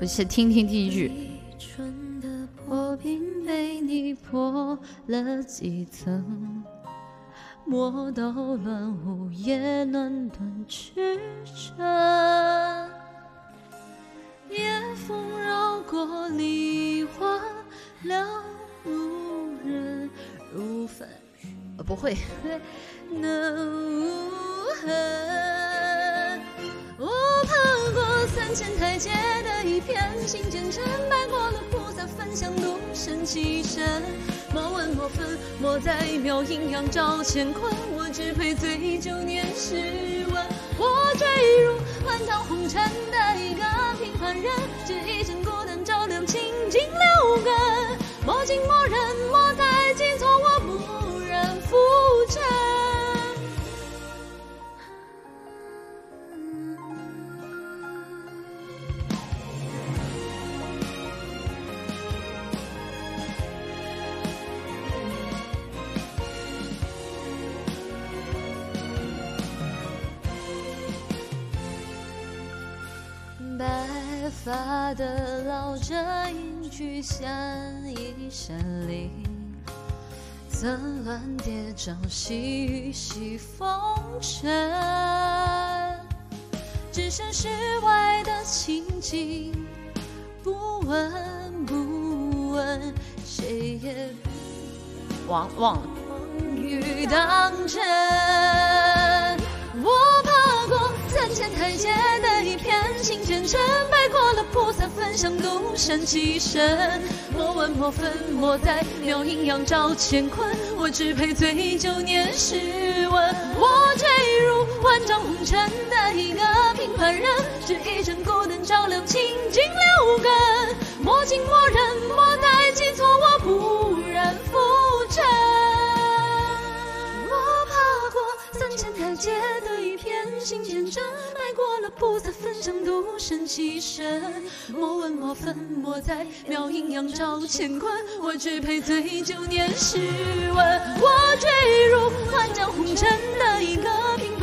我先听听第一句。春的破冰被你破了几层，磨到乱舞也乱断曲折。夜风绕过梨花，了如人如粉呃，不会，能无痕。我爬过三千台阶心间尘，拜过了菩萨焚香独身其身。莫问莫分，莫再描阴阳照乾坤，我只配醉酒念诗文。我坠入万丈红尘的一个平凡人，只一盏孤灯照亮清净六根。莫近莫人，莫白发的老者隐居相依山林，层峦叠嶂，细雨洗风尘。只剩世外的情景，不闻不问，谁也忘忘了。风雨当真。我爬过三千台阶心间尘，拜过了菩萨焚香独身其身。莫问莫分，莫在庙阴阳照乾坤，我只配醉酒念诗文。我坠入万丈红尘的一个平凡人，只一盏孤灯照亮清净六根。莫近莫忍，莫再记错，我不忍浮沉。我爬过三千台阶的心间尘，迈过了菩萨焚香独身其身。莫问莫分，莫在描阴阳照乾坤，我只配醉酒念诗文。我坠入万丈红尘的一个平